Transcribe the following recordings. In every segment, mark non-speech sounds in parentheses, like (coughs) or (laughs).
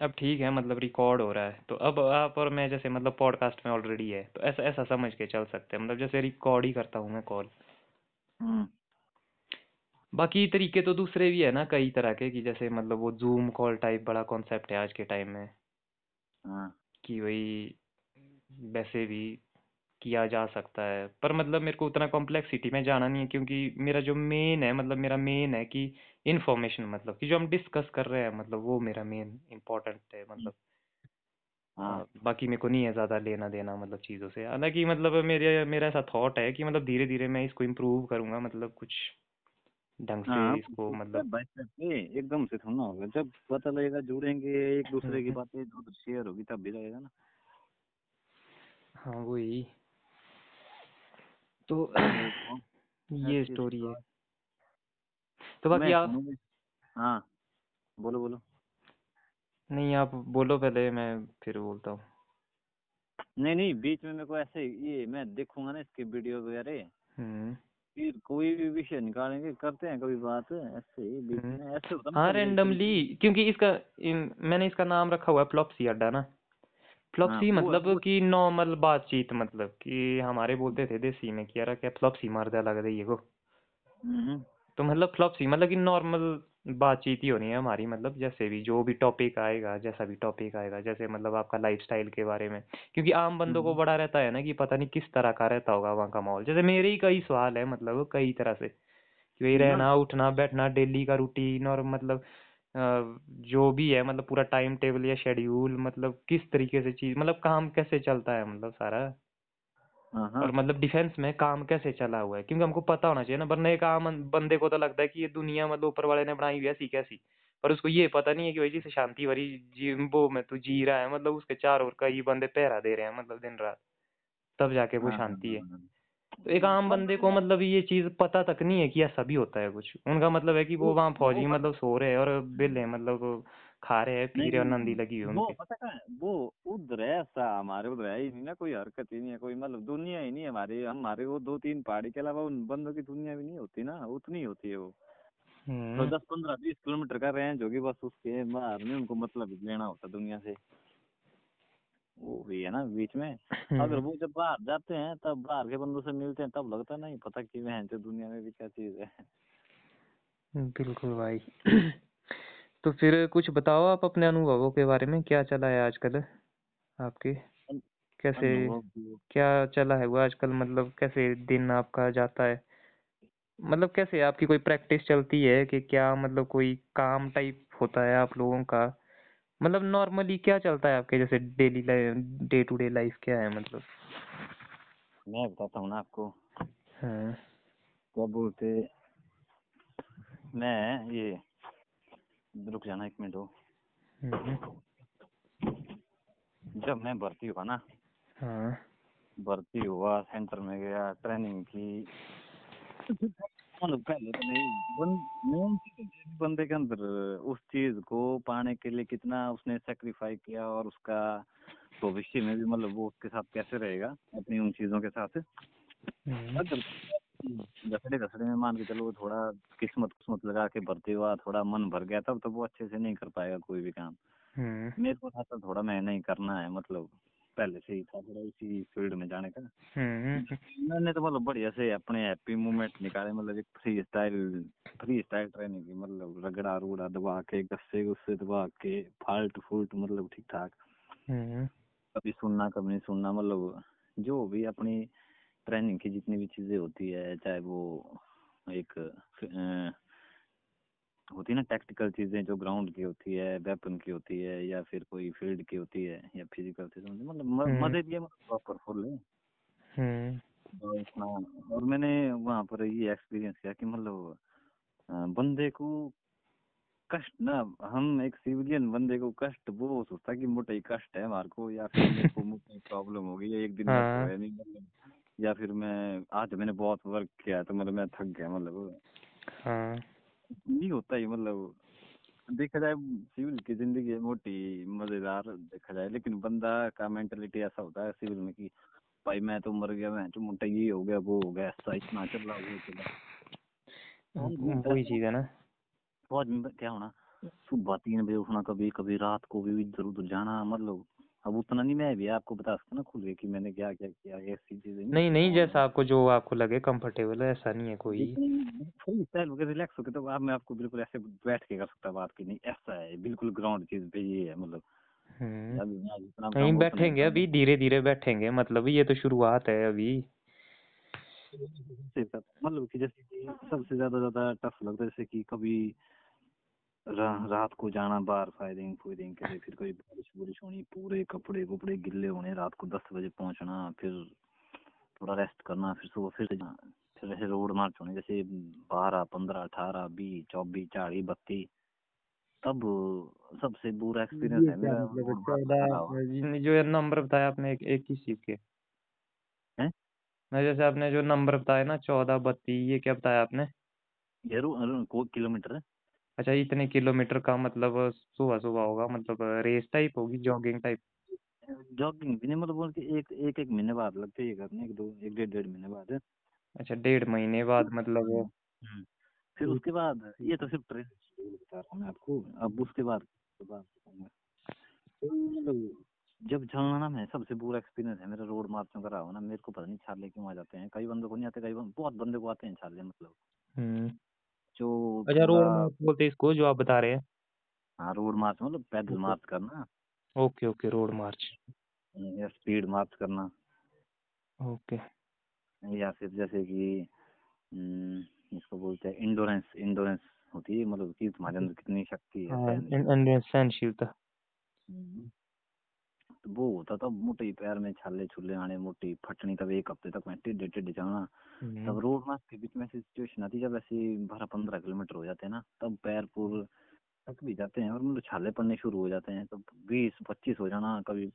अब ठीक है मतलब रिकॉर्ड हो रहा है। तो अब आप और मैं जैसे मतलब पॉडकास्ट में ऑलरेडी है तो ऐसा ऐसा समझ के चल सकते हैं। मतलब जैसे रिकॉर्ड ही करता हूँ मैं कॉल हम्म। बाकी तरीके तो दूसरे भी है ना कई तरह के कि जैसे मतलब वो जूम कॉल टाइप बड़ा कॉन्सेप्ट है आज के टाइम में। हाँ। कि वही वैसे भी किया जा सकता है। पर मतलब मेरे को उतना कॉम्प्लेक्सिटी में जाना नहीं है क्योंकि मेरा जो मेन है मतलब मेरा मेन है कि इन्फॉर्मेशन मतलब कि जो हम डिस्कस कर रहे हैं मतलब वो मेरा मेन इम्पोर्टेंट है मतलब। हाँ। बाकी मेरे को नहीं है ज़्यादा लेना देना मतलब चीज़ों से। हालाँकि मतलब मेरे मेरा ऐसा थॉट है कि मतलब धीरे धीरे मैं इसको इम्प्रूव करूँगा मतलब कुछ ढंग से हाँ इसको मतलब स्टेप एकदम से थोड़ा होगा। जब पता लगेगा जुड़ेंगे एक दूसरे की (laughs) बातें शेयर होगी तब भी लगेगा ना। हाँ वही। तो (coughs) ये स्टोरी है। तो बाकी आप हाँ बोलो बोलो। नहीं आप बोलो पहले मैं फिर बोलता हूँ। नहीं नहीं बीच में मेरे को ऐसे ये मैं देखूँगा ना इसके वीडियो वगैरह। हम्म। फिर कोई भी विषय निकालेंगे करते हैं कभी बात ऐसे ही बीच हम्म। में ऐसे होता हाँ रैंडमली क्योंकि इसका इन, मैंने इसका नाम रखा हुआ है फ्लॉपसी अड्डा ना। फ्लॉपसी वो मतलब कि नॉर्मल बातचीत मतलब कि हमारे बोलते थे देसी में कि यार क्या फ्लॉपसी मार दिया लग रही है को तो मतलब फ्लॉपसी मतलब कि नॉर्मल बातचीत ही होनी है हमारी मतलब जैसे भी जो भी टॉपिक आएगा जैसा भी टॉपिक आएगा जैसे मतलब आपका लाइफस्टाइल के बारे में। क्योंकि आम बंदों को हम्म, बड़ा रहता है ना कि पता नहीं किस तरह का रहता होगा वहाँ का माहौल। जैसे मेरे ही कई सवाल है मतलब कई तरह से कि वही हम्म, रहना उठना बैठना डेली का रूटीन और मतलब जो भी है मतलब पूरा टाइम टेबल या शेड्यूल मतलब किस तरीके से चीज़ मतलब काम कैसे चलता है मतलब सारा? हाँ हाँ। और मतलब डिफेंस में काम कैसे चला हुआ है? क्योंकि हमको पता होना चाहिए ना वरना एक आम बंदे को तो लगता है कि ये दुनिया मतलब ऊपर वाले ने बनाई हुई है ऐसी कैसी। पर उसको ये पता नहीं है कि भाई जिसे शांति भरी जी वो में तू जी रहा है मतलब उसके चार ओर कई बंदे पहरा दे रहे हैं मतलब दिन रात तब जाके वो हाँ शांति हाँ, तो एक आम। बंदे को मतलब ये चीज़ पता तक नहीं है कि ऐसा भी होता है कुछ। उनका मतलब है कि वो वहाँ फौजी मतलब सो रहे हैं और बिल है मतलब खा रहे हैं पी रहे और नंदी लगी हुई वो पता है? वो उधर है ऐसा हमारे उधर है ही नहीं ना कोई हरकत ही नहीं है कोई मतलब दुनिया ही नहीं है हमारी। हमारे वो दो तीन पहाड़ी के अलावा उन बंदों की दुनिया भी नहीं होती ना उतनी होती है वो। तो हम्म। दस पंद्रह बीस किलोमीटर का रेंज होगी बस उसके बाहर नहीं उनको मतलब लेना होता दुनिया से। वो भी है ना बीच में। अगर (laughs) वो जब बाहर जाते हैं तब बाहर के बंदों से मिलते हैं तब लगता नहीं पता कि वह दुनिया में भी क्या चीज़ है। बिल्कुल भाई। तो फिर कुछ बताओ आप अपने अनुभवों के बारे में क्या चला है आजकल आपके? कैसे क्या चला है वो आजकल मतलब कैसे दिन आपका जाता है? मतलब कैसे आपकी कोई प्रैक्टिस चलती है कि क्या मतलब कोई काम टाइप होता है आप लोगों का? मतलब नॉर्मली क्या चलता है आपके? जैसे daily day to day life क्या है मतलब? मैं बताता हूँ ना आपको। हाँ। क्या बोलते मैं ये रुक जाना एक मिनट हो हम्म, जब मैं भर्ती हुआ ना हाँ। भर्ती हुआ सेंटर में गया ट्रेनिंग की। मतलब पहले तो नहीं बन, मेन बंदे के अंदर उस चीज़ को पाने के लिए कितना उसने सेक्रीफाई किया और उसका भविष्य में भी मतलब वो उसके साथ कैसे रहेगा अपनी उन चीज़ों के साथ। हम्म, अगर घसड़े घसड़े में मान के चलो वो थोड़ा किस्मत किस्मत लगा के भरते हुआ थोड़ा मन भर गया तब तो वो अच्छे से नहीं कर पाएगा कोई भी काम। हम्म, मेरे को था थोड़ा मैं नहीं करना है मतलब। पहले से ही था थोड़ा इसी फ़ील्ड में जाने का। हम्म, मैंने तो मतलब बढ़िया से अपने हैप्पी मोमेंट निकाले मतलब एक free style free style training की मतलब रगड़ा रुगड़ा दबा के गस्से गुस्से दबा के फाल्ट फूल्ट मतलब ठीक ठाक। हम्म, कभी सुनना कभी नहीं सुनना मतलब जो भी अपनी ट्रेनिंग की जितनी भी चीज़ें होती है चाहे वो एक होती है ना टैक्टिकल चीज़ें जो ग्राउंड की होती है वेपन की होती है या फिर कोई फ़ील्ड की होती है या फ़िज़िकल चीज़ें मतलब मज़े लिए प्रॉपर फुल है। हम्म, तो और मैंने वहाँ पर ये एक्सपीरियंस किया कि मतलब बंदे को कष्ट ना हम एक सिविलियन बंदे को कष्ट वो सोचता है कि मोटा कष्ट है हमारे को या फिर मेरे को (laughs) मोटी प्रॉब्लम हो गई है एक दिन हाँ। नहीं मतलब या फिर मैं आज मैंने बहुत वर्क किया तो मतलब मैं थक गया मतलब। हाँ। नहीं होता ही मतलब देखा जाए सिविल की ज़िंदगी है मोटी मज़ेदार देखा जाए लेकिन बंदा का मेंटेलिटी ऐसा होता है सिविल में कि भाई मैं तो मर गया मैं तो मोटा ये हो गया वो हो गया ऐसा इतना चल रहा वो चला वही चीज़ है ना। फौज में क्या होना सुबह तीन बजे उठना कभी कभी रात को भी इधर उधर जाना मतलब अब उतना नहीं मैं भी आपको बता सकता ना खुल के कि मैंने क्या क्या किया ऐसी चीज़ें नहीं नहीं जैसा आपको जो आपको लगे कंफर्टेबल है ऐसा नहीं है कोई। फ्री स्टाइल वगैरह रिलैक्स होके तो आप मैं आपको बिल्कुल ऐसे बैठ के कर सकता बात की नहीं ऐसा है बिल्कुल ग्राउंड चीज़ पे ये है मतलब। हम्म। नहीं बैठेंगे अभी धीरे धीरे बैठेंगे मतलब ये तो शुरुआत है अभी। (laughs) मतलब कि जैसे कि सबसे ज़्यादा ज़्यादा टफ लगता है जैसे कि कभी रा, रात को जाना बाहर फायरिंग फुयरिंग के लिए फिर कोई बारिश बुरिश होनी पूरे कपड़े कुपड़े गिल्ले होने रात को दस बजे पहुँचना फिर थोड़ा रेस्ट करना फिर सुबह फिर फिर ऐसे रोड मार्च होने जैसे बारह पंद्रह अठारह बीस चौबीस चालीस बत्तीस तब सबसे बुरा एक्सपीरियंस है मेरा मतलब जो नंबर बताया आपने एक एक किस चीज़ के। हैं? जैसे आपने जो नंबर बताया ना चौदह बत्तीस ये क्या बताया आपने? ये किलोमीटर? है अच्छा इतने किलोमीटर का मतलब सुबह सुबह होगा मतलब रेस टाइप होगी जॉगिंग टाइप? जॉगिंग भी नहीं मतलब बोल के एक एक एक महीने बाद लगते हैं ये करने एक दो एक डेढ़ डेढ़ महीने बाद। अच्छा डेढ़ महीने बाद मतलब हम्म। फिर उसके बाद ये तो सिर्फ़ ट्रेन बता रहा हूँ मैं आपको। अब उसके बाद उसके बाद बताऊँगा। तो मतलब जब चलना में सबसे बुरा एक्सपीरियंस है मेरा रोड मार्च में करा हो ना मेरे को पता नहीं छाले क्यों आ जाते हैं। कई बंदों को नहीं आते कई बंद, बहुत बंदे को आते हैं छाले मतलब। हम्म। जो अच्छा रोड मार्च बोलते हैं इसको जो आप बता रहे हैं? हाँ रोड मार्च मतलब पैदल मार्च करना। ओके ओके रोड मार्च या स्पीड मार्च करना। ओके। या फिर जैसे कि हम्म, इसको बोलते हैं इंडोरेंस इंडोरेंस होती है मतलब कि तुम्हारे अंदर कितनी शक्ति है हाँ सहनशीलता। सहनशीलता। हम्म। तो वो होता था मोटे पैर में छाले छुले आने मोटी फटनी तब एक हफ़्ते तक मैं टेढ़े टेढ़े चलना हम्म, तब रोड मार्च के बीच में ऐसी सिचुएशन आती है जब ऐसे बारह पंद्रह किलोमीटर हो जाते हैं ना तब पैर पूरे थक भी जाते हैं और मतलब छाले पड़ने शुरू हो जाते हैं। तब बीस पच्चीस हो जाना कभी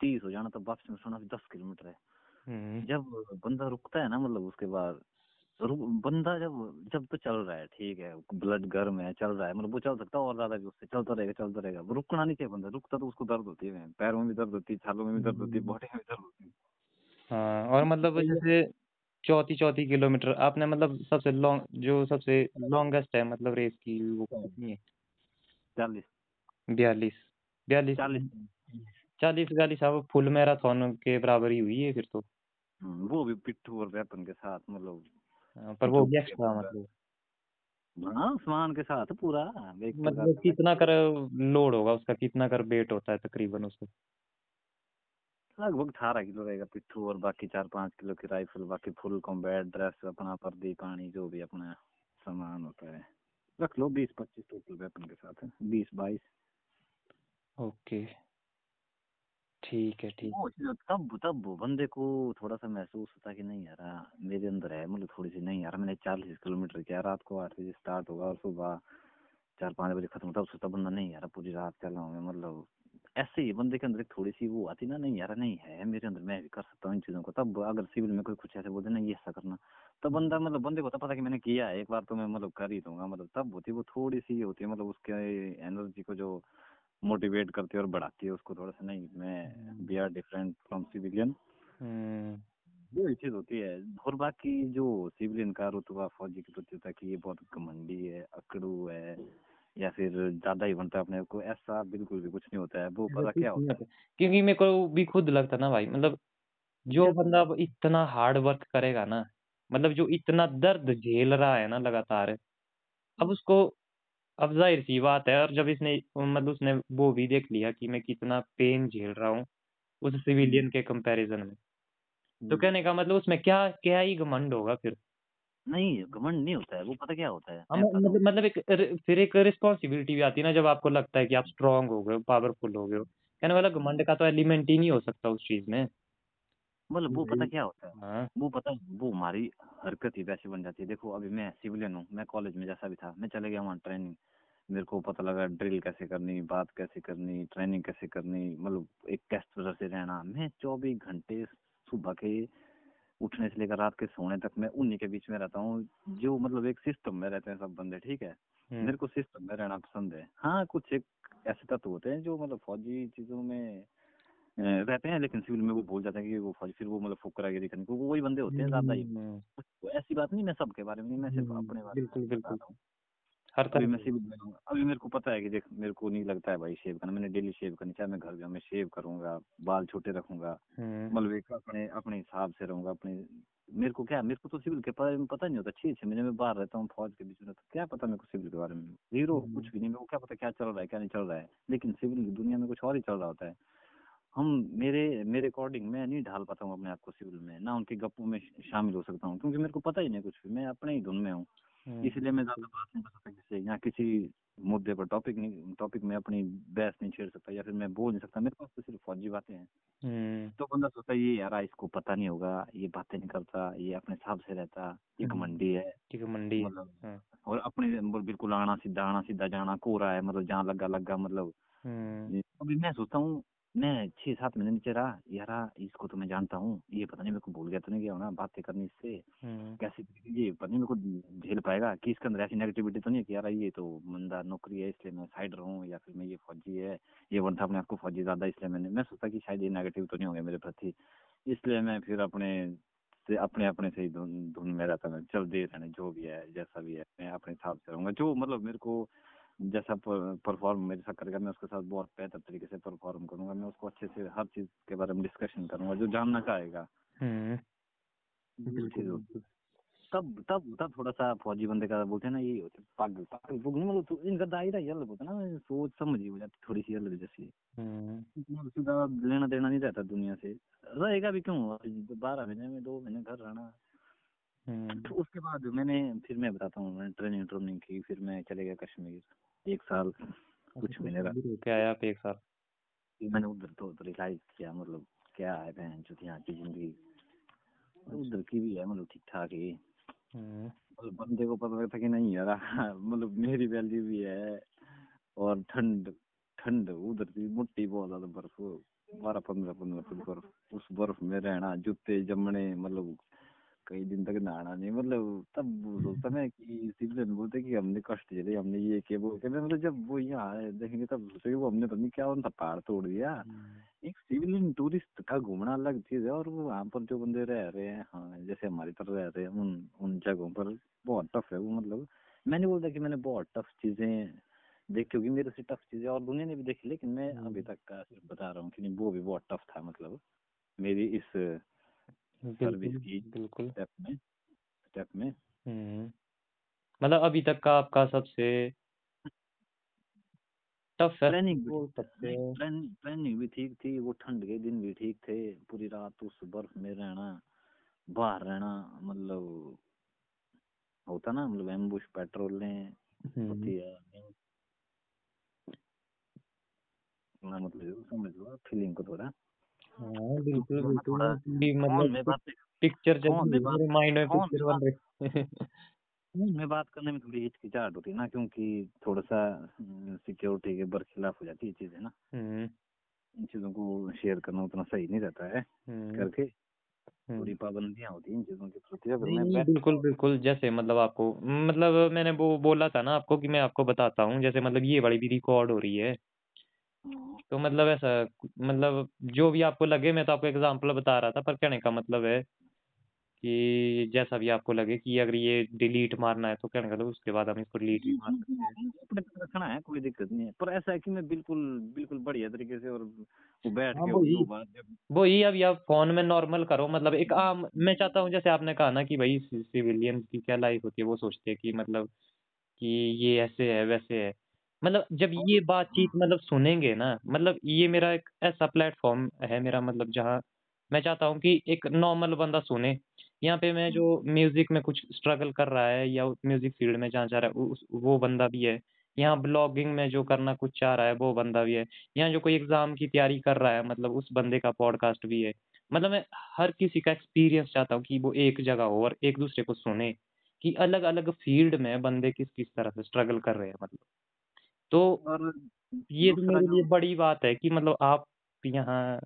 तीस हो जाना तब वापस में सोना दस किलोमीटर है। हम्म, जब बंदा रुकता है ना मतलब उसके बाद बंदा जब जब तो चल रहा है ठीक है ब्लड गर्म है चल रहा है मतलब वो चल सकता है और ज़्यादा भी उससे चलता रहेगा चलता रहेगा वो रुकना नहीं चाहिए बंदा रुकता तो उसको दर्द होती है पैरों में भी दर्द होती है छालों में भी दर्द होती है बॉडी में भी दर्द होती है। हाँ और मतलब जैसे चौथी चौथी किलोमीटर आपने मतलब सबसे लॉन्ग जो सबसे लॉन्गेस्ट है मतलब रेस की वो कितनी है? चालीस। बयालीस। बयालीस? चालीस। चालीस बयालीस अब फुल मैराथन के बराबर ही हुई है फिर तो। हम्म, वो भी पिट्ठू और वेपन के साथ मतलब हाँ, पर वो भी जो एक्स्ट्रा मतलब। हाँ सामान के साथ पूरा मतलब कितना कर लोड होगा उसका कितना कर वेट होता है तकरीबन उसका? लगभग अठारह किलो रहेगा पिट्ठू और बाकी चार पाँच किलो की राइफल बाकी फुल कॉम्बैट ड्रेस अपना पर्दी पानी जो भी अपना सामान होता है। रख लो बीस पच्चीस टोटल वेपन के साथ है बीस बाईस। ओके ठीक है ठीक वो तब तब वो बंदे को थोड़ा सा महसूस होता है कि नहीं यार मेरे अंदर है मतलब थोड़ी सी नहीं यार मैंने चालीस किलोमीटर किया रात को आठ बजे स्टार्ट होगा और सुबह चार पाँच बजे खत्म होता सोचता बंदा नहीं यार पूरी रात चला हूँ मतलब ऐसे ही बंदे के अंदर एक थोड़ी सी वो आती ना नहीं यार नहीं है मेरे अंदर मैं भी कर सकता हूँ इन चीज़ों को तब अगर सिविल में कोई कुछ ऐसे बोलते ना ये ऐसा करना तो बंदा मतलब बंदे को तो पता कि मैंने किया है एक बार तो मैं मतलब कर ही दूँगा मतलब तब होती वो थोड़ी सी होती है मतलब उसके एनर्जी को जो मोटिवेट करती है और बढ़ाती है उसको थोड़ा सा नहीं मैं we are different from civilian hmm. वो चीज़ होती है और बाकी जो सिविलियन का रुतबा फौजी की है कि ये बहुत घमंडी है अकड़ू है या फिर ज़्यादा ही बनता है अपने को ऐसा बिल्कुल भी कुछ नहीं होता है। वो पता क्या होता है? क्योंकि मेरे को भी खुद लगता ना भाई मतलब जो बंदा इतना हार्ड वर्क करेगा ना मतलब जो इतना दर्द झेल रहा है ना लगातार अब उसको अब ज़ाहिर सी बात है और जब इसने मतलब उसने वो भी देख लिया कि मैं कितना पेन झेल रहा हूँ उस सिविलियन के कंपैरिजन में। तो कहने का मतलब उसमें क्या क्या ही घमंड होगा फिर? नहीं घमंड नहीं होता है वो पता क्या होता है? हाँ, मैं बताता मतलब मतलब एक रि- फिर एक रिस्पॉन्सिबिलिटी भी आती है ना जब आपको लगता है कि आप स्ट्रांग हो गए हो पावरफुल हो गए हो। कहने वाला घमंड का तो एलिमेंट ही नहीं हो सकता उस चीज़ में। मतलब वो पता क्या होता है? हाँ। वो पता वो हमारी हरकत ही वैसी बन जाती है। देखो अभी मैं सिविलियन हूँ मैं कॉलेज में जैसा भी था मैं चले गया वहाँ ट्रेनिंग। मेरे को पता लगा ड्रिल कैसे करनी बात कैसे करनी ट्रेनिंग कैसे करनी मतलब एक प्रेशर से रहना। मैं चौबीस घंटे सुबह के उठने से लेकर रात के सोने तक मैं उन्हीं के बीच में रहता हूँ जो मतलब एक सिस्टम में रहते हैं सब बंदे ठीक है? मेरे को सिस्टम में रहना पसंद है। हाँ कुछ एक ऐसे तत्व होते हैं जो मतलब फौजी चीज़ों में रहते हैं लेकिन सिविल में वो भूल जाते हैं कि वो फिर वो मतलब फुकरागिरी करने को वो वही बंदे होते हैं ज़्यादा ही ऐसी बात नहीं मैं सबके बारे में मैं सिर्फ़ अपने बारे में बिल्कुल हूँ हर अभी तरह मैं सिविल में अभी मेरे को पता है कि देख मेरे को नहीं लगता है भाई शेव करना मैंने डेली शेव करनी चाहे मैं घर जाऊँ मैं शेव करूँगा बाल छोटे रखूँगा मतलब एक अपने अपने हिसाब से रहूँगा अपने मेरे को क्या मेरे को तो सिविल के बारे में पता नहीं होता छह छह महीने में बाहर रहता हूँ फौज के बीच में तो क्या पता मेरे को सिविल के बारे में ज़ीरो। कुछ भी नहीं मेरे को क्या पता क्या चल रहा है क्या नहीं चल रहा है लेकिन सिविल की दुनिया में कुछ और ही चल रहा होता है हम मेरे मेरे अकॉर्डिंग मैं नहीं ढाल पाता हूँ अपने आप को सिविल में ना उनके गप्पों में शामिल हो सकता हूँ क्योंकि मेरे को पता ही नहीं कुछ भी मैं अपने ही धुन में हूँ। हम्म। इसलिए मैं ज़्यादा बात नहीं कर सकता किसी या किसी मुद्दे पर टॉपिक नहीं टॉपिक में अपनी बहस नहीं छेड़ सकता या फिर मैं बोल नहीं सकता मेरे पास तो सिर्फ़ फौजी बातें हैं। हम्म। तो बंदा सोचता है ये यार इसको पता नहीं होगा ये बातें नहीं करता ये अपने हिसाब से रहता ये हम्म। घमंडी है। है मंडी है मतलब हाँ। और अपने बिल्कुल आना सीधा आना सीधा जाना कोरा है मतलब जहाँ लगा लगा मतलब हम्म। अभी मैं सोचता हूँ मैं छह सात महीने नीचे रहा यार इसको तो मैं जानता हूँ ये पता नहीं मेरे को भूल गया तो नहीं गया होना बातें करनी इससे कैसे ये पता नहीं मेरे को झेल पाएगा कि इसके अंदर ऐसी नेगेटिविटी तो नहीं है कि यार ये तो मंदा नौकरी है इसलिए मैं साइड रहूँ या फिर मैं ये फौजी है ये बनता अपने आपको फौजी ज़्यादा इसलिए मैंने मैं सोचता कि शायद ये नेगेटिव तो नहीं होंगे मेरे प्रति इसलिए मैं फिर अपने से अपने अपने से ही धुन में रहता मैं चल दे रहने जो भी है जैसा भी है मैं अपने हिसाब से रहूँगा जो मतलब मेरे को जैसा परफॉर्म मेरे साथ करेगा मैं उसके साथ बहुत बेहतर तरीके से परफॉर्म करूँगा मैं उसको अच्छे से हर चीज़ के बारे में डिस्कशन करूँगा जो जानना चाहेगा। हम्म। तब तब तब थोड़ा सा फौजी बंदे का बोलते हैं ना ये होते हैं पागल पागल लोग नहीं मतलब तो इनका दायरा ही अलग होता है ना सोच समझ ही हो जाती थोड़ी सी अलग जैसी। हम्म। इतना सीधा लेना देना नहीं रहता दुनिया से। रहेगा भी क्यों? बारह महीने में दो महीने घर रहना। हम्म। तो उसके बाद मैंने फिर मैं बताता हूँ मैंने ट्रेनिंग ट्रेनिंग की फिर मैं चले गया कश्मीर। एक साल कुछ महीने रहा कश्मीर होके आया आप एक साल? मैंने उधर तो रियलाइज़ किया मतलब क्या है बहन जो यहाँ की ज़िंदगी? उधर की भी है मतलब ठीक ठाक ही। हम्म। मतलब बंदे को पता लगता कि नहीं यार मतलब मेरी वैल्यू भी है और ठंड ठंड उधर की मुट्ठी बहुत ज़्यादा बर्फ़ बारह पंद्रह पंद्रह फुट बर्फ़ उस बर्फ़ में रहना जूते जमने मतलब कई दिन तक नहाना नहीं मतलब तब वो सोचता मैं कि सिविलियन बोलते कि हमने कष्ट झेले हमने ये किया वो किया मतलब जब वो यहाँ आए देखेंगे तब सोचेंगे वो हमने पता नहीं क्या उनका पहाड़ तोड़ दिया। एक सिविलियन टूरिस्ट का घूमना अलग चीज़ है और वो वहाँ पर जो बंदे रह रहे हैं हाँ जैसे हमारी तरह रह रहे हैं उन उन जगहों पर बहुत टफ है वो मतलब। मैंने बोलता कि मैंने बहुत टफ चीज़ें देख क्योंकि मेरे से टफ चीज़ें और दुनिया ने भी देखी लेकिन मैं हम्म। अभी तक का सिर्फ़ बता रहा हूँ कि नहीं वो भी बहुत टफ था मतलब। मेरी इस सर्विस की बिल्कुल। स्टेप में स्टेप में। हम्म मतलब अभी तक का आपका सबसे टफ प्लानिंग हैं प्लानिंग भी ठीक थी वो ठंड के दिन भी ठीक थे पूरी रात उस बर्फ़ में रहना बाहर रहना मतलब होता ना मतलब एम्बुश पेट्रोलिंग हम्म होती है ना मतलब समझ लो फीलिंग को थोड़ा। हाँ बिल्कुल बिल्कुल। थोड़ा कि फ़ोन मतलब में बात पिक्चर चल फ़ोन रही में बात मेरे माइंड में फ़ोन पिक्चर में बन रही। फ़ोन में बात करने में थोड़ी हिचकिचाहट होती है ना क्योंकि थोड़ा सा सिक्योरिटी के बरखिलाफ हो जाती है चीज़ें ना। हम्म। इन चीज़ों को शेयर करना उतना सही नहीं रहता है हम्म। करके हम्म। थोड़ी पाबंदियाँ होती हैं इन चीज़ों के प्रति। अगर नहीं मैं नहीं बैठ बिल्कुल बिल्कुल जैसे मतलब आपको मतलब मैंने वो बोला था ना आपको कि मैं आपको बताता हूँ जैसे मतलब ये वाली भी रिकॉर्ड हो रही है। तो मतलब ऐसा मतलब जो भी आपको लगे मैं तो आपको एग्जांपल बता रहा था पर कहने का मतलब है कि जैसा भी आपको लगे कि अगर ये डिलीट मारना है तो कहने का तो उसके बाद हम इसको डिलीट भी मार सकते हैं। (laughs) अपने पे रखना है कोई दिक्कत नहीं है। पर ऐसा है कि मैं बिल्कुल बिल्कुल बढ़िया तरीके से और वो बैठ हाँ के वही। वो बात जब वही अभी आप फ़ोन में नॉर्मल करो मतलब एक आम मैं चाहता हूँ जैसे आपने कहा ना कि भाई सिविलियन की क्या लाइफ होती है वो सोचते हैं कि मतलब कि ये ऐसे है वैसे है। मतलब जब ये बातचीत मतलब सुनेंगे ना मतलब ये मेरा एक ऐसा प्लेटफॉर्म है मेरा मतलब जहाँ मैं चाहता हूँ कि एक नॉर्मल बंदा सुने। यहाँ पे मैं जो म्यूज़िक में कुछ स्ट्रगल कर रहा है या म्यूज़िक फ़ील्ड में जहाँ जा रहा है उस वो बंदा भी है। यहाँ ब्लॉगिंग में जो करना कुछ चाह रहा है वो बंदा भी है। यहाँ जो कोई एग्ज़ाम की तैयारी कर रहा है मतलब उस बंदे का पॉडकास्ट भी है। मतलब मैं हर किसी का एक्सपीरियंस चाहता हूँ कि वो एक जगह हो और एक दूसरे को सुने कि अलग अलग फ़ील्ड में बंदे किस किस तरह से स्ट्रगल कर रहे हैं मतलब। तो और ये तो दूसरा मेरे जो लिए बड़ी बात है कि मतलब आप यहाँ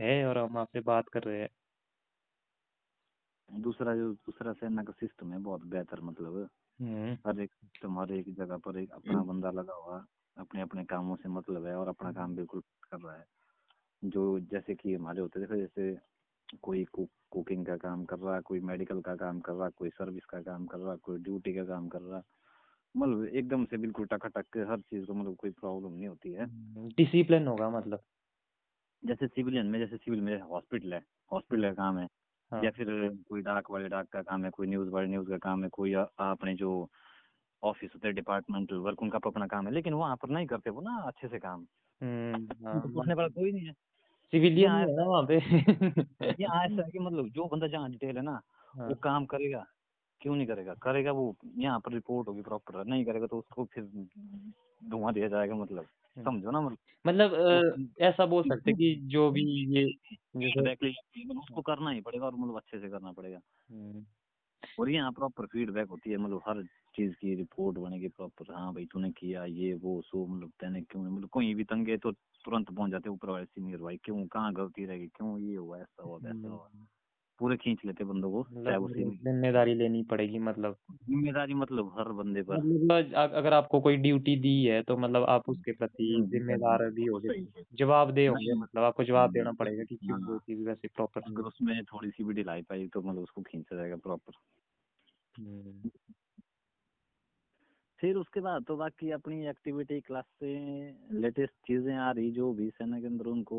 है और हम आपसे बात कर रहे हैं। दूसरा जो दूसरा सेना का सिस्टम है बहुत बेहतर मतलब हम्म। हर एक सिस्टम हर एक जगह पर एक अपना बंदा लगा हुआ अपने अपने कामों से मतलब है और अपना काम बिल्कुल कर रहा है। जो जैसे कि हमारे होते थे जैसे कोई कुक कुकिंग का काम कर रहा कोई मेडिकल का काम कर रहा कोई सर्विस का काम कर रहा कोई ड्यूटी का काम कर रहा मतलब एकदम से बिल्कुल टकाटक हर चीज़ को मतलब कोई प्रॉब्लम नहीं होती है। डिसिप्लिन होगा मतलब। जैसे सिविलियन में जैसे सिविल में हॉस्पिटल है हॉस्पिटल का काम है। हाँ। या फिर कोई डाक वाले डाक का काम है कोई न्यूज़ वाले न्यूज़ का काम है कोई अपने जो ऑफ़िस होते हैं डिपार्टमेंटल वर्क उनका अपना काम है लेकिन वहाँ पर नहीं करते वो ना अच्छे से काम। हम्म हाँ वाला कोई नहीं है। सिविलियन है ना वहाँ पे। यहाँ ऐसा है कि मतलब जो बंदा जहाँ डिटेल है ना हाँ। वो काम करेगा। क्यों नहीं करेगा? करेगा वो यहाँ पर रिपोर्ट होगी प्रॉपर नहीं करेगा तो उसको फिर धुआँ दिया जाएगा मतलब। हम्म। समझो ना मतलब। मतलब ऐसा बोल सकते कि जो भी ये उसको करना ही पड़ेगा और मतलब अच्छे से करना पड़ेगा। हम्म, और यहाँ प्रॉपर फीडबैक होती है मतलब हर चीज़ की रिपोर्ट बनेगी प्रॉपर हाँ भाई तूने किया ये वो सो मतलब तैने क्यों मतलब कोई भी तंगे तो तुरंत पहुँच जाते ऊपर वाले सीनियर भाई। क्यों कहाँ गलती रहेगी? क्यों ये हुआ ऐसा हुआ वैसा हुआ। हम्म, पूरे खींच लेते बंदों को मतलब ज़िम्मेदारी लेनी पड़ेगी मतलब। ज़िम्मेदारी मतलब हर बंदे पर। मतलब अगर आपको कोई ड्यूटी दी है तो मतलब आप उसके प्रति हम्म, जिम्मेदार भी है। जवाबदेह होंगे मतलब आपको जवाब देना हम्म, पड़ेगा कि क्यों वो हाँ। चीज़ वैसे प्रॉपर अगर उसमें थोड़ी सी भी ढिलाई पाई तो मतलब उसको खींचा जाएगा प्रॉपर फिर उसके बाद तो बाकी अपनी एक्टिविटी क्लास से लेटेस्ट चीज़ें आ रही जो भी सेना के अंदर उनको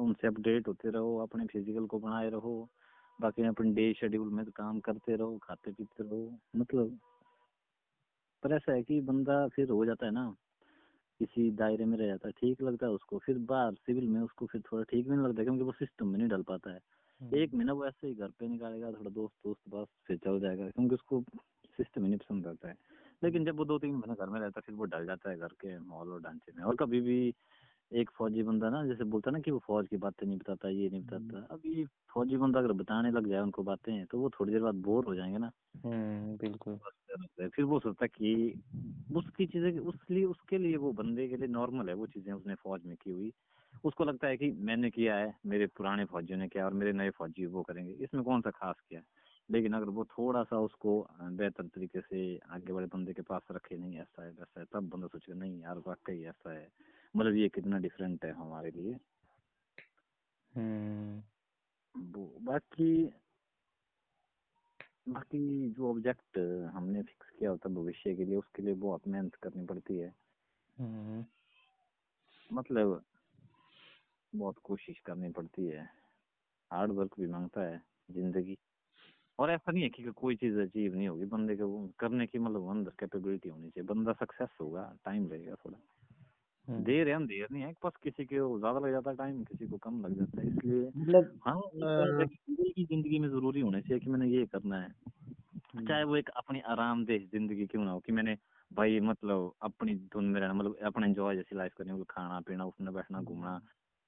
उनसे अपडेट होते रहो अपने फ़िज़िकल को बनाए रहो। बाकी अपने डे शेड्यूल में तो काम करते रहो खाते पीते रहो मतलब पर ऐसा है कि बंदा फिर हो जाता है ना किसी दायरे में रह जाता है ठीक लगता है उसको फिर बाहर सिविल में उसको फिर थोड़ा ठीक भी नहीं लगता क्योंकि वो सिस्टम में नहीं डल पाता है। एक महीना वो ऐसे ही घर पे निकालेगा थोड़ा दोस्त दोस्त बस फिर चल जाएगा क्योंकि उसको सिस्टम ही नहीं पसंद आता है। लेकिन जब वो दो तीन महीने घर में रहता है फिर वो डल जाता है घर के माहौल और ढांचे में और कभी भी एक फौजी बंदा ना जैसे बोलता है ना कि वो फौज की बातें नहीं बताता ये नहीं बताता। अभी फौजी बंदा अगर बताने लग जाए उनको बातें तो वो थोड़ी देर बाद बोर हो जाएँगे ना। हम्म बिल्कुल। फिर वो सोचता कि उसकी चीज़ें उसलिए उसके लिए वो बंदे के लिए नॉर्मल है वो चीज़ें उसने फौज में की हुई। उसको लगता है कि मैंने किया है मेरे पुराने फौजियों ने किया और मेरे नए फौजी वो करेंगे। इसमें कौन सा खास किया? लेकिन अगर वो थोड़ा सा उसको बेहतर तरीके से आगे वाले बंदे के पास रखे नहीं ऐसा है वैसा है तब बंदा सोचेगा नहीं यार वाकई ऐसा है। मतलब ये कितना डिफरेंट है हमारे लिए। हम्म। बाकी बाकी जो ऑब्जेक्ट हमने फिक्स किया होता भविष्य के लिए उसके लिए बहुत मेहनत करनी पड़ती है। हम्म। मतलब बहुत कोशिश करनी पड़ती है। हार्ड वर्क भी माँगता है ज़िंदगी। और ऐसा नहीं है कि कोई चीज़ अचीव नहीं होगी बंदे को करने की मतलब अंदर कैपेबिलिटी होनी चाहिए। बंदा सक्सेस होगा टाइम लगेगा थोड़ा। देर है अंधेर नहीं है बस किसी को ज़्यादा लग जाता है टाइम किसी को कम लग जाता है इसलिए मतलब हाँ की ज़िंदगी में ज़रूरी होना चाहिए कि मैंने ये करना है। हम्म। चाहे वो एक अपनी आरामदेह ज़िंदगी क्यों ना हो कि मैंने भाई मतलब अपनी धुन में रहना मतलब अपना एंजॉय जैसी लाइफ करनी मतलब खाना पीना उठना बैठना घूमना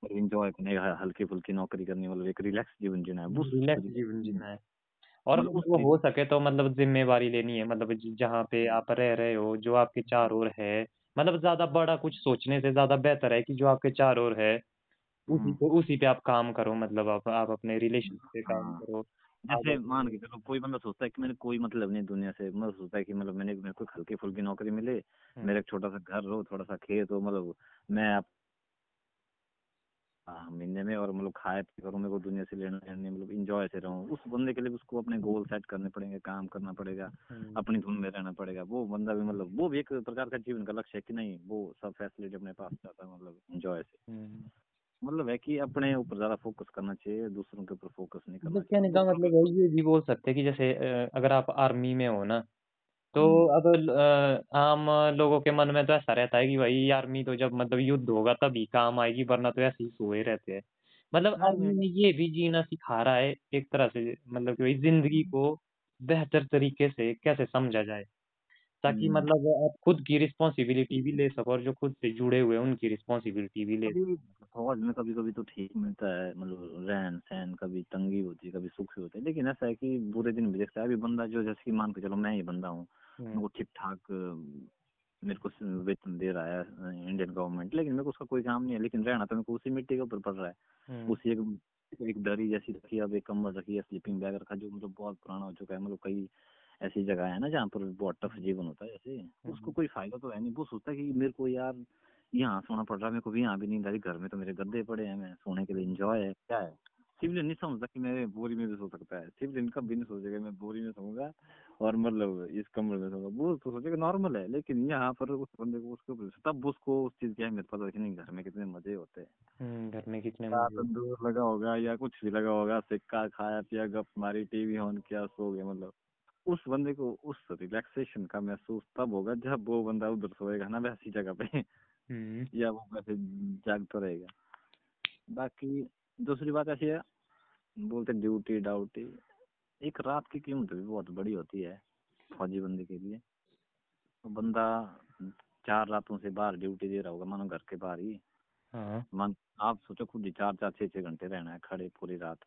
और एंजॉय करने हल्की फुल्की नौकरी करनी मतलब एक रिलैक्स जीवन जीना है वो रिलैक्स जीवन जीना है। और मतलब वो हो सके तो मतलब जिम्मेवारी लेनी है मतलब जहाँ पे आप रह रहे हो जो आपके चार ओर है मतलब ज़्यादा बड़ा कुछ सोचने से ज़्यादा बेहतर है कि जो आपके चार ओर है उसी हम्म। को उसी पे आप काम करो मतलब आप आप अपने रिलेशन पे काम हाँ। करो जैसे मान के चलो कोई बंदा सोचता है कि मेरे कोई मतलब नहीं दुनिया से मतलब सोचता है कि मतलब मैंने मेरे को हल्की फुल्की नौकरी मिले हम्म, मेरा एक छोटा सा घर हो थोड़ा सा खेत हो मतलब मैं आप महीने में और मतलब खाए पी करूँ मेरे को दुनिया से लेना देना मतलब इंजॉय से रहूँ। उस बंदे के लिए उसको अपने गोल सेट करने पड़ेंगे काम करना पड़ेगा हम्म, अपनी धुन में रहना पड़ेगा। वो बंदा भी मतलब वो भी एक प्रकार का जीवन का लक्ष्य है कि नहीं वो सब फैसिलिटी अपने पास चाहता है मतलब इंजॉय से। हम्म। मतलब है कि अपने ऊपर ज़्यादा फोकस करना चाहिए दूसरों के ऊपर फोकस नहीं करना मतलब चाहिए। मतलब है ये भी बोल सकते हैं कि जैसे अगर आप आर्मी में हो ना तो हम्म। अब अ, आम लोगों के मन में तो ऐसा रहता है कि भाई आर्मी तो जब मतलब युद्ध होगा तभी काम आएगी वरना तो ऐसे ही सोए रहते हैं। मतलब हाँ, आर्मी में ये भी जीना सिखा रहा है एक तरह से मतलब कि भाई ज़िंदगी को बेहतर तरीके से कैसे समझा जाए ताकि हम्म। मतलब आप खुद की रिस्पॉन्सिबिलिटी भी ले सको और जो खुद से जुड़े हुए हैं उनकी रिस्पॉन्सिबिलिटी भी ले कभी फौज में कभी कभी तो ठीक मिलता है मतलब रहन सहन कभी तंगी होती है कभी सुख होता है लेकिन ऐसा है कि बुरे दिन भी देखता है। अभी बंदा जो जैसे कि मान के चलो मैं ही बंदा हूँ हम्म, को ठीक ठाक मेरे को वेतन दे रहा है इंडियन गवर्नमेंट लेकिन मेरे को उसका कोई काम नहीं है लेकिन रहना तो मेरे को उसी मिट्टी के ऊपर पड़ रहा है। हम्म, उसी एक एक दरी जैसी रखी है अब एक कम्बल रखी है स्लीपिंग बैग रखा जो मतलब बहुत पुराना हो चुका है मतलब कई ऐसी जगह है ना जहाँ पर बहुत टफ जीवन होता है जैसे उसको कोई फ़ायदा तो है नहीं। वो सोचता है कि मेरे को यार यहाँ सोना पड़ रहा है मेरे को भी यहाँ भी नींद आ रही घर में तो मेरे गद्दे पड़े हैं मैं सोने के लिए इंजॉय है क्या है? सिविलियन नहीं समझता कि मैं बोरी में भी सो सकता है सिविलियन भी नहीं सोचेगा मैं बोरी में सोऊँगा और मतलब इस कमरे में सोऊँगा वो तो सोचेगा नॉर्मल है लेकिन यहाँ पर उस बंदे को उसके ऊपर तब उसको उस चीज़ की अहमियत पता कि नहीं घर में कितने मज़े होते हैं हम्म, घर में कितने तंदूर लगा होगा या कुछ भी लगा होगा सिक्का खाया पिया गप मारी टीवी ऑन किया सो गए मतलब उस बंदे को उस रिलैक्सेशन का महसूस तब होगा जब वो बंदा उधर सोएगा ना वैसी जगह पे या वो वैसे जागता रहेगा बाकी दूसरी बात ऐसी है बोलते ड्यूटी डाउटी एक रात की कीमत भी बहुत बड़ी होती है फौजी बंदे के लिए। तो बंदा चार रातों से बाहर ड्यूटी दे रहा होगा मानो घर के बाहर ही। हाँ। मान आप सोचो खुद ही चार चार छह छह घंटे रहना है खड़े पूरी रात।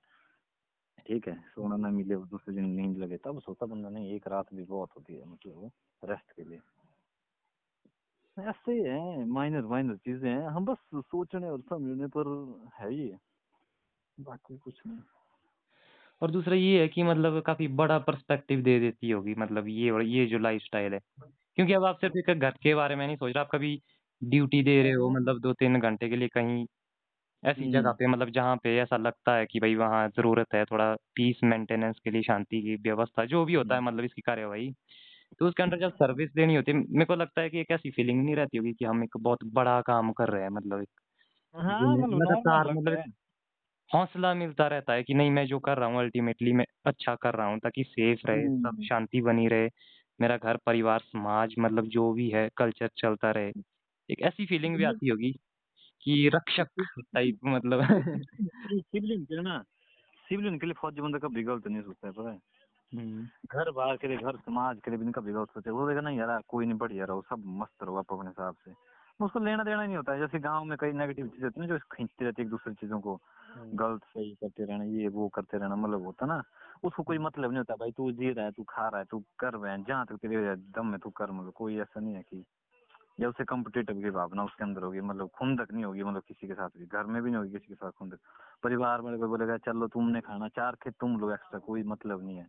ठीक है सोना ना मिले दूसरे दिन नींद लगे तब सोता बंदा नहीं एक रात भी बहुत होती है मतलब रेस्ट के लिए। ऐसे ही है माइनर माइनर चीज़ें हैं हम बस सोचने और समझने पर है ही बाकी कुछ नहीं। और दूसरा ये है कि मतलब काफ़ी बड़ा पर्सपेक्टिव दे देती होगी मतलब ये और ये जो लाइफस्टाइल है। क्योंकि अब आप सिर्फ़ एक घर के बारे में नहीं सोच रहे आप कभी ड्यूटी दे रहे हो मतलब दो तीन घंटे के लिए कहीं ऐसी जगह पे मतलब जहाँ पे ऐसा लगता है कि भाई वहाँ ज़रूरत है थोड़ा पीस मेंटेनेंस के लिए शांति की व्यवस्था जो भी होता है मतलब इसकी कार्यवाही तो उसके अंदर जब सर्विस देनी होती है मेरे को लगता है कि एक ऐसी फीलिंग नहीं रहती होगी कि हम एक बहुत बड़ा काम कर रहे हैं मतलब एक हाँ मतलब लगातार मतलब है। हौसला मिलता रहता है कि नहीं मैं जो कर रहा हूँ अल्टीमेटली मैं अच्छा कर रहा हूँ ताकि सेफ़ रहे सब हम्म। शांति बनी रहे मेरा घर परिवार समाज मतलब जो भी है कल्चर चलता रहे। एक ऐसी फीलिंग भी आती होगी कि रक्षक (laughs) टाइप मतलब। सिविलियन के ना सिविलियन के लिए फौजी बंदा कभी गलत नहीं सोचता है पता है? हम्म, घर बार के लिए घर समाज के लिए भी कभी गलत सोचे वो देखा नहीं यार कोई नहीं बढ़िया रहो सब मस्त रहो आप अपने हिसाब से। उसको लेना देना नहीं होता है। जैसे गाँव में कई नेगेटिव चीज़ें होती है जो खींचती रहती है एक दूसरे चीज़ों को। हम्म, गलत सही करते रहना ये वो करते रहना मतलब होता ना। उसको कोई मतलब नहीं होता भाई तू जी रहा है तू खा रहा है तू कर रहा है जहाँ तक तेरे दम में तू कर मतलब कोई ऐसा नहीं है कि या उसे कम्पिटेटिव की भावना उसके अंदर होगी मतलब खुंदक नहीं होगी मतलब किसी के साथ भी। घर में भी नहीं होगी किसी के साथ खुंदक। परिवार में कोई बोलेगा चलो तुमने खाना चार खेत तुम लोग एक्स्ट्रा कोई मतलब नहीं है।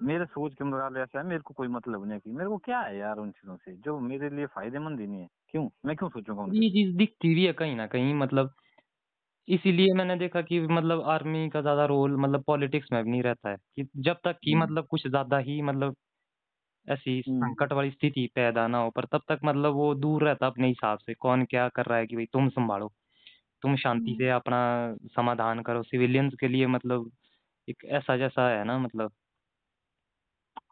मेरे सोच के मुकाबले ऐसा है मेरे को कोई मतलब नहीं है मेरे को क्या है यार उन चीज़ों से जो मेरे लिए फ़ायदेमंद ही नहीं है। क्यों? मैं क्यों सोचूँगा ये चीज़ दिखती भी है कहीं ना कहीं मतलब इसीलिए मैंने देखा कि मतलब आर्मी का ज़्यादा रोल मतलब पॉलिटिक्स में भी नहीं रहता है। कि जब तक कि हम्म। मतलब कुछ ज़्यादा ही मतलब ऐसी हम्म। संकट वाली स्थिति पैदा ना हो पर तब तक मतलब वो दूर रहता अपने हिसाब से कौन क्या कर रहा है कि भाई तुम संभालो तुम शांति से अपना समाधान करो सिविलियंस के लिए मतलब एक ऐसा जैसा है ना मतलब।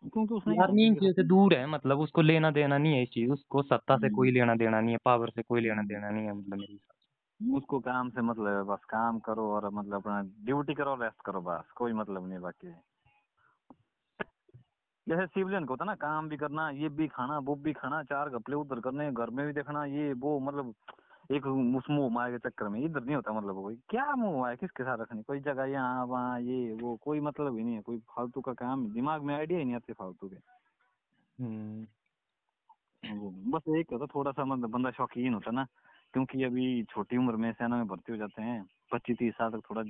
क्योंकि उसने आर्मी इन से दूर है मतलब उसको लेना देना नहीं है इस चीज़ उसको सत्ता से कोई लेना देना नहीं है पावर से कोई लेना देना नहीं है मतलब मेरे हिसाब से। उसको काम से मतलब है बस काम करो और मतलब अपना ड्यूटी करो रेस्ट करो बस कोई मतलब नहीं बाकी। जैसे सिविलियन को होता ना काम भी करना ये भी खाना वो भी खाना चार कपड़े उधर करने घर में भी देखना ये वो मतलब एक उस मुँह मार के चक्कर में इधर नहीं होता मतलब कोई। क्या मुँह है किसके साथ रखनी? कोई जगह यहाँ वहाँ ये वो कोई मतलब ही नहीं है कोई फालतू का काम दिमाग में आइडिया ही नहीं आते फालतू के। हम्म। बस एक होता थोड़ा सा मतलब बंदा शौकीन होता ना क्योंकि अभी छोटी उम्र में सेना में भर्ती हो जाते हैं पच्चीस तीस साल तक थोड़ा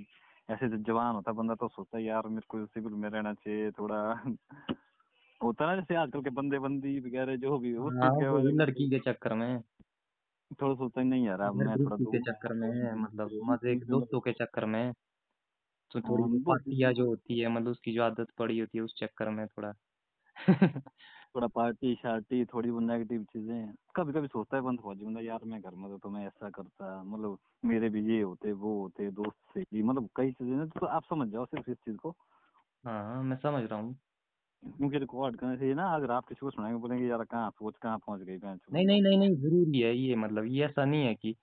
ऐसे जवान होता बंदा तो सोचता है यार मेरे को सिविल में रहना चाहिए थोड़ा (laughs) होता ना जैसे आजकल के बंदे बंदी वगैरह जो भी हाँ लड़की के चक्कर में। थोड़ा सोचता है नहीं यार अब मैं थोड़ा लड़की के दूर चक्कर में रहूँ, मतलब मज़े के मतलब दोस्तों के चक्कर में तो थोड़ी हाँ, पार्टियाँ जो होती है मतलब उसकी जो आदत पड़ी होती है उस चक्कर में थोड़ा। थोड़ा पार्टी शार्टी थोड़ी वो नेगेटिव चीज़ें कभी कभी सोचता है बंद फौजी बंदा यार मैं घर में तो, तो मैं ऐसा करता मतलब मेरे भी ये होते वो होते दोस्त से भी। मतलब कई चीज़ें ना तो आप समझ जाओ सिर्फ़ इस चीज़ को। हाँ हाँ मैं समझ रहा हूँ। क्योंकि रिकॉर्ड करने से ये ना अगर आप किसी को सुनाएँगे बोलेंगे यार कहाँ सोच कहाँ पहुँच गई भैंस नहीं नहीं नहीं नहीं ज़रूरी है ये मतलब ये ऐसा नहीं है कि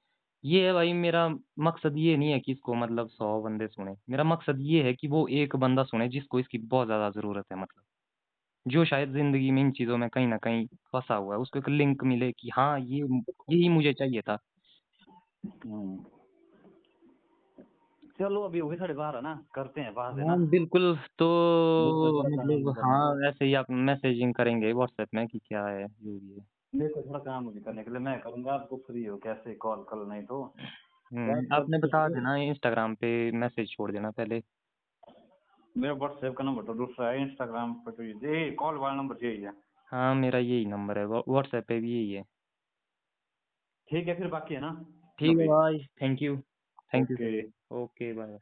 ये है भाई मेरा मकसद ये नहीं है कि इसको मतलब सौ बंदे सुने। मेरा मकसद ये है कि वो एक बंदा सुने जिसको इसकी बहुत ज़्यादा ज़रूरत है मतलब। जो शायद ज़िंदगी में इन चीज़ों में कहीं ना कहीं फंसा हुआ है उसको एक लिंक मिले कि हाँ ये यही मुझे चाहिए था। हम्म। चलो अभी हो गए साढ़े बारह ना करते हैं बात है हाँ बिल्कुल तो मतलब हाँ ऐसे ही आप मैसेजिंग करेंगे व्हाट्सएप में कि क्या है जो भी है। मेरे को थोड़ा काम भी करने के लिए मैं करूँगा आपको फ्री हो कैसे कॉल कल नहीं तो। हम्म आपने बता देना इंस्टाग्राम पे मैसेज छोड़ देना पहले। मेरा व्हाट्सएप का नंबर तो दूसरा है इंस्टाग्राम पर तो ये कॉल वाला नंबर यही है। हाँ मेरा यही नंबर है व्हाट्सएप पे भी यही है। ठीक है फिर बाकी है ना। ठीक है भाई thank you thank you okay bye.